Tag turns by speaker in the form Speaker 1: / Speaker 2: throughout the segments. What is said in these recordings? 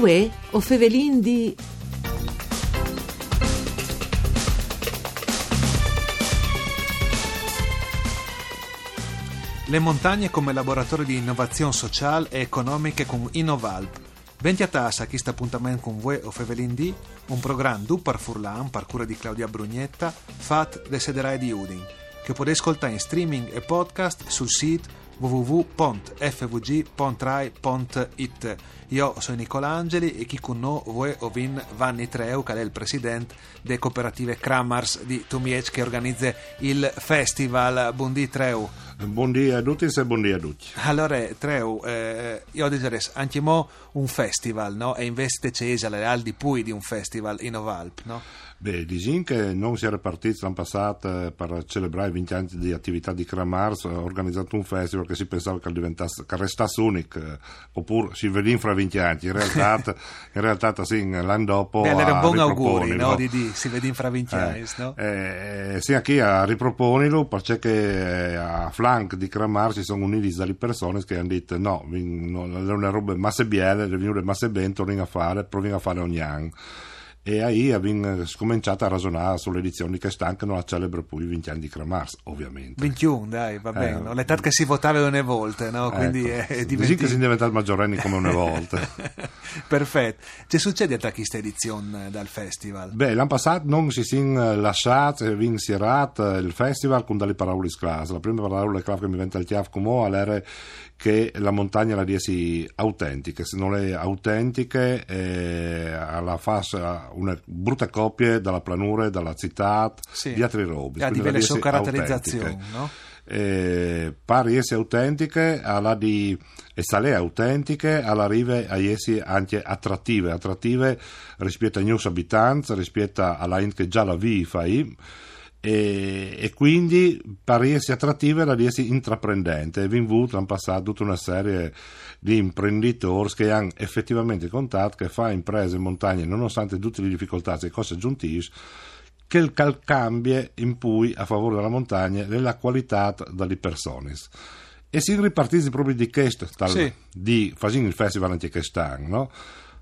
Speaker 1: Uè, o fevelin di...
Speaker 2: Le montagne come laboratorio di innovazione sociale e economiche con Innovalp. Venti a tassa a questo appuntamento con voi o Fevelin D, un programma du par Furlan, parcura di Claudia Brugnetta, fat de Sederai di Udin, che potete ascoltare in streaming e podcast sul sito www.fvg.rai.it. Io sono Nicolangeli e chi con noi voi ovin Vanni Treu, che è il presidente delle cooperative Kramars di Tumiec che organizza il festival. Buondì Treu.
Speaker 3: Buondì a tutti e buondì a tutti.
Speaker 2: Allora, Treu, eh, io direi anche mo un festival, no? E investe Cesa, le al di pui di un festival in Ovalp, no?
Speaker 3: Beh, diciamo che non si era partito l'anno passato per celebrare i 20 anni di attività di Kramars, ha organizzato un festival che si pensava che, diventasse, che restasse unico, eh, oppure si veniva fra 20 anni. In realtà, in realtà sì, l'anno dopo.
Speaker 2: Beh, era un buon augurio, no? Di, di, si vede fra 20
Speaker 3: eh,
Speaker 2: anni, no?
Speaker 3: Eh, sì, anche a riproponilo perché a flank di Kramars ci sono uniti dalle persone che hanno detto no, non è una roba masse biele, le venute masse ben, torniamo a fare, proviamo a fare ogni anno e ahì abbiamo cominciato a ragionare sulle edizioni che stancano la celebre poi 20 anni di Kramars, ovviamente.
Speaker 2: 21, dai, va bene. Eh, no? L'età che si votava una volta, no? Quindi
Speaker 3: ecco,
Speaker 2: è
Speaker 3: diventato... che si è diventato maggiorenni come una volta.
Speaker 2: Perfetto. Che succede a questa edizione dal festival?
Speaker 3: Beh, l'anno passato non si sono lasciati e vi il festival con delle parole sclase. La prima parola che mi venne al chiaf come era che la montagna la riesci autentica, se non è autentica eh, alla fascia una brutta coppia dalla planura, dalla città,
Speaker 2: sì.
Speaker 3: di altre robe.
Speaker 2: A diverse sue caratterizzazioni, no?
Speaker 3: Eh, pari essere autentiche, alla di e sale autentiche, alla rive a essi anche attrattive, attrattive rispetto ai news abitanti, rispetto alla gente che già la vi fai e, e, quindi essere attrattive la essere intraprendente e vinto hanno passato tutta una serie di imprenditori che hanno effettivamente contato che fa imprese in montagna nonostante tutte le difficoltà e cose aggiuntive che il cal cambia in cui a favore della montagna nella qualità delle persone e si ripartisi proprio di questo sì. di fare il festival anche quest'anno no?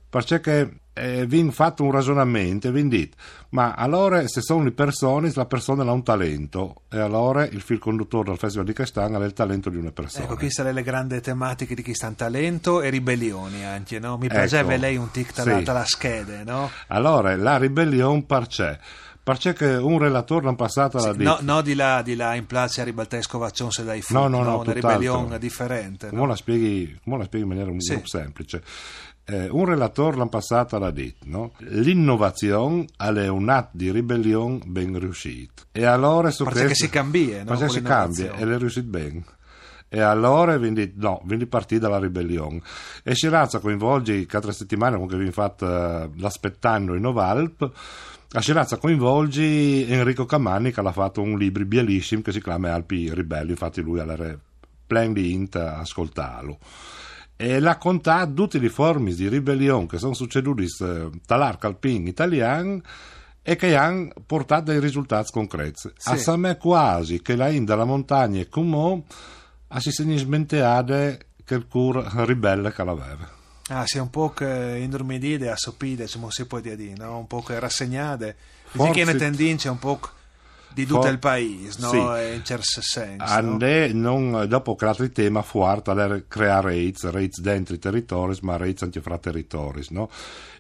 Speaker 3: perché eh, vi fatto un ragionamento e vi dite ma allora se sono le persone la persona ha un talento e allora il fil conduttore del festival di Castagna è il talento di una persona
Speaker 2: ecco queste sono le grandi tematiche di chi sta in talento e ribellioni anche no? mi piaceva ecco, lei un tic sì. la schede no?
Speaker 3: allora la ribellione perché perché un relatore l'anno passato
Speaker 2: sì,
Speaker 3: l'ha
Speaker 2: detto. No, no, di là, di là in Plaza Ribaltesco Vaccion se dai fuoco, no, no, no, una ribellione differente.
Speaker 3: Come, no? la spieghi, come la spieghi in maniera sì. semplice? Eh, un relatore l'anno passato l'ha detto, no? l'innovazione è un atto di ribellione ben riuscito. E allora
Speaker 2: perché questo, si cambia, no?
Speaker 3: Perché si cambia e l'è riuscito bene. E allora quindi, no, quindi partì dalla ribellione. E Shiraz coinvolge quattro settimane, comunque vi fatto uh, l'aspettando in Novalp. A Shiraz coinvolge Enrico Camanni che ha fatto un libro bellissimo che si chiama Alpi Ribelli, infatti lui ha plan di int ascoltarlo e la contà tutte le forme di ribellione che sono succedute dall'arco alpino italiano e che hanno portato dei risultati concreti. Sì. A Samè quasi che la India, la montagna e come si segna smenteade che il cur ribelle che l'aveva.
Speaker 2: Ah, si è un po' indormidite, assopite, come si può dire, no? un po' rassegnate. Forse... Che ne tendenze un po' di tutto For... il paese, no? sì. in certo senso.
Speaker 3: Ande, no? non, dopo creato il tema fuerte era creare rates, rates dentro i territori, ma rates anche fra territori, no?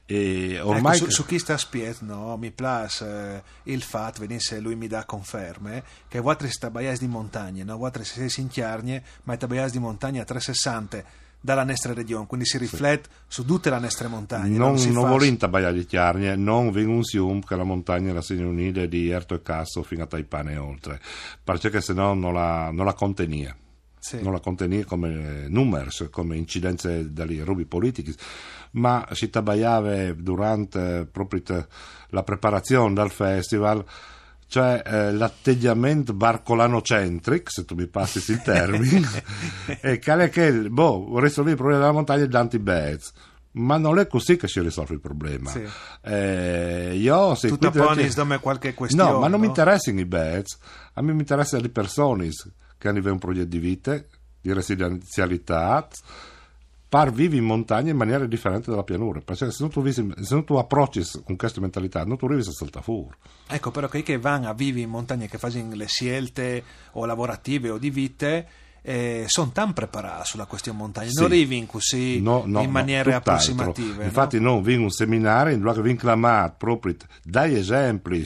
Speaker 2: E ecco, ormai... Ecco, su, su, chi sta spiet, no? mi piace eh, il fatto, venisse lui mi dà conferme, che vuoi sta baias di montagna, no? vuoi sei sinchiarnie, ma è baias di montagna a 360 dalla nostra regione, quindi si riflette sì. su tutte le nostre montagne.
Speaker 3: Non, non, non voglio intabaiare di chiarnie, non vengo un sium che la montagna la segna unire di Erto e Casso fino a Taipane e oltre, perché se no non la, non la contenia. Sì. Non la contenia come numbers, come incidenze dagli rubi politici, ma si tabaiava durante proprio la preparazione del festival cioè eh, l'atteggiamento barcolano-centric, se tu mi passi il termine, e che, che boh, risolvi il problema della montagna davanti Bez. Ma non è così che si risolve il problema. Sì. Eh, io
Speaker 2: se Tutta ponis anche... qualche questione.
Speaker 3: No, ma non no? mi interessano i Bez, a me mi interessano le persone che hanno un progetto di vita, di residenzialità, vivi in montagna in maniera differente dalla pianura. Perché se non tu, visi, se non tu approcci con questa mentalità, non tu arrivi a saltare fuori.
Speaker 2: Ecco, però che vanno a vivi in montagna, che fanno le scelte o lavorative o di vite, eh, sono tan preparati sulla questione montagna, sì. non arrivi così no, no, in maniere no, approssimative.
Speaker 3: Infatti, no? non vi un seminario in cui vi chiamato proprio dagli esempi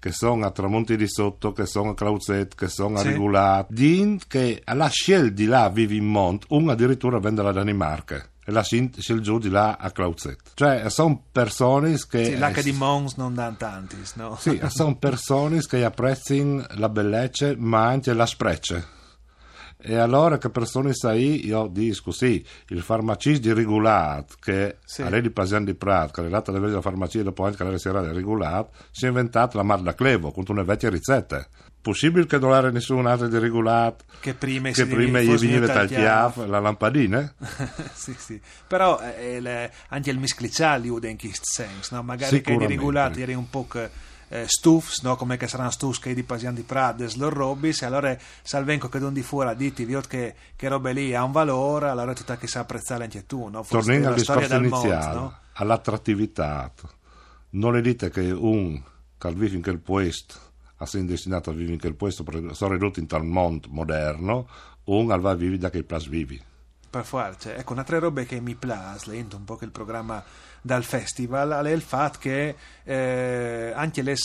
Speaker 3: che sono a Tramonti di Sotto, che sono a Clauzet, che sono a sì. Regulat, din che alla scelta di là vivi in Mont, un addirittura vende la Danimarca e la scelta giù di là a Clauzet. Cioè, sono persone che...
Speaker 2: Sì, l'H di Mons non danno tanti, no?
Speaker 3: Sì, sono persone che apprezzano la bellezza, ma anche la spreccia. E allora che persone sai, io dico sì, il farmacista di regolato, che sì. a lei di Pasian di Prat, che è arrivata alla la farmacia dopo anche la sera di regolato, si è inventato la Marla Clevo con una vecchia ricetta. Possibile che non era nessun altro di regolato
Speaker 2: che prima,
Speaker 3: che prima gli veniva tagliato la lampadina?
Speaker 2: sì, sì. Però eh, le, anche il miscliciale in questo senso, no? magari che di regolato era un po' che eh, stufs, no? come che saranno stufs che di Pasian di Prades, lor robis, e allora salvenco che don di fuori diti, vi che, che robe lì ha un valore, allora tutta che sa apprezzare anche tu, no?
Speaker 3: Tornando al discorso iniziale, no? all'attrattività, non le dite che un che vive in quel posto, ha sido destinato a vivere in quel posto, sono ridotto in tal mondo moderno, un al va vivi da che plas vivi.
Speaker 2: Per forza, ecco, un'altra roba che mi piace, lento un po' che il programma dal festival è il fatto che eh, anche le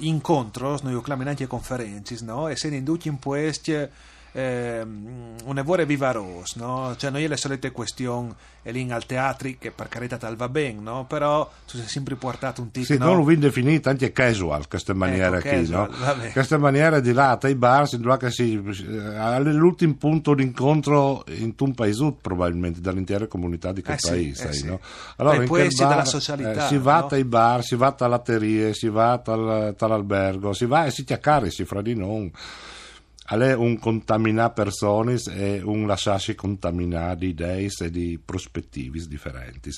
Speaker 2: incontri, noi chiamiamo anche conferenze, no? essendo induti in questi eh, un'evore vivaros, no? Cioè noi le solite questioni e lì al teatro che per carità tal va bene, no? Però tu sei sempre portato un titolo.
Speaker 3: Sì, no? non l'ho definito anche casual questa maniera ecco, qui, casual, no? Questa maniera di là, ai bar, si che si, all'ultimo punto d'incontro in un paese probabilmente dall'intera comunità di quel
Speaker 2: eh
Speaker 3: paese,
Speaker 2: eh sì.
Speaker 3: no?
Speaker 2: Allora, quel bar, della socialità,
Speaker 3: eh, si va ai bar, si va alle latterie, si va all'albergo, si va e si chiacchiera, si fra di non è un contaminare persone e un lasciarsi contaminare di idee e di prospettive differenti.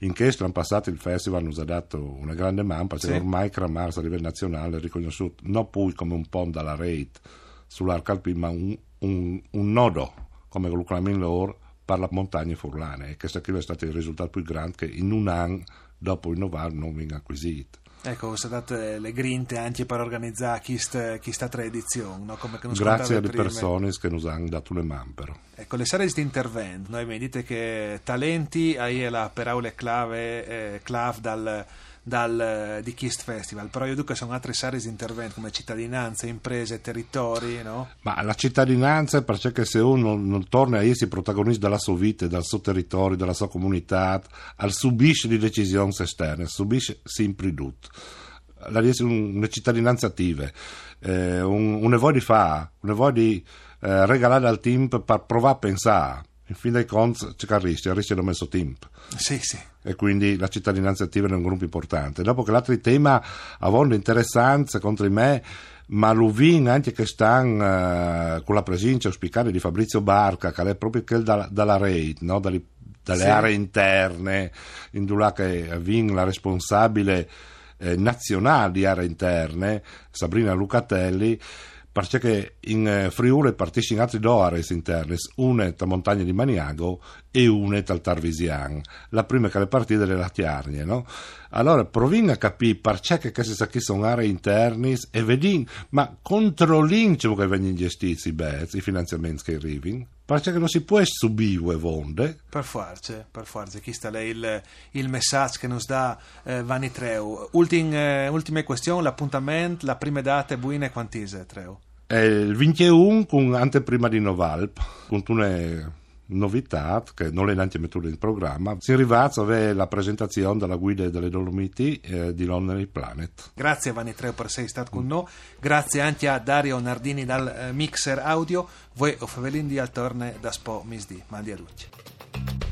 Speaker 3: In questo anno passato il festival ci ha dato una grande perché sì. ormai Cramars a livello nazionale è riconosciuto non più come un ponte alla rete sull'arco alpino, ma un, un, un nodo, come lo chiamano loro, per le montagne furlane. E questo è stato il risultato più grande che in un anno dopo il Novar non viene acquisito.
Speaker 2: Ecco, sono state le grinte anche per organizzare questa, questa tradizione. No?
Speaker 3: Grazie alle persone che ci hanno dato le mani.
Speaker 2: Ecco, le serie di intervento, noi mi dite che talenti, hai la per aule clave, eh, clave dal dal, di Kist Festival, però io dico che sono altre serie di interventi come cittadinanza, imprese, territori, no?
Speaker 3: Ma la cittadinanza è perché se uno non, torna a essere protagonista della sua vita, del suo territorio, della sua comunità, al subisce di decisioni esterne, subisce sempre tutto. La una cittadinanza attiva, eh, un, un di fare, un di eh, regalare al team per provare a pensare in fin dei conti c'è il rischio, il rischio è messo tempo.
Speaker 2: Sì, sì.
Speaker 3: E quindi la cittadinanza attiva è un gruppo importante. Dopo che l'altro tema avuto interessanza contro me, ma l'uvin anche che stanno uh, con la presenza auspicale di Fabrizio Barca, che è proprio quel da, dalla rete, no? dalle, dalle sì. aree interne, in cui che vin la responsabile eh, nazionale di aree interne, Sabrina Lucatelli, perché in eh, Friuli partiscono altri due aree interne, una tra Montagna di Maniago e una tra Tarvisian. La prima che le partite delle Tiarnie, no? Allora proviamo a capire perché che si qui sono aree interne e vediamo, ma controlliamo che vengono gestiti i finanziamenti che arrivano, perché non si può subire vonde.
Speaker 2: Per forza, per forza, qui sta il, il messaggio che ci dà eh, Vanni Treu. Ultim, eh, ultime questioni, l'appuntamento, la prima data è buona quant'è, Treu?
Speaker 3: È il 21 con anteprima di Novalp, con una novità che non è neanche mettuta in programma. Si arriva a la presentazione della guida delle Dolomiti eh, di Lonely Planet.
Speaker 2: Grazie a Vanni Treo per essere stato con noi, grazie anche a Dario Nardini dal eh, Mixer Audio, voi o Favelin di Altorne da Spo Misdi. Mandi a luce.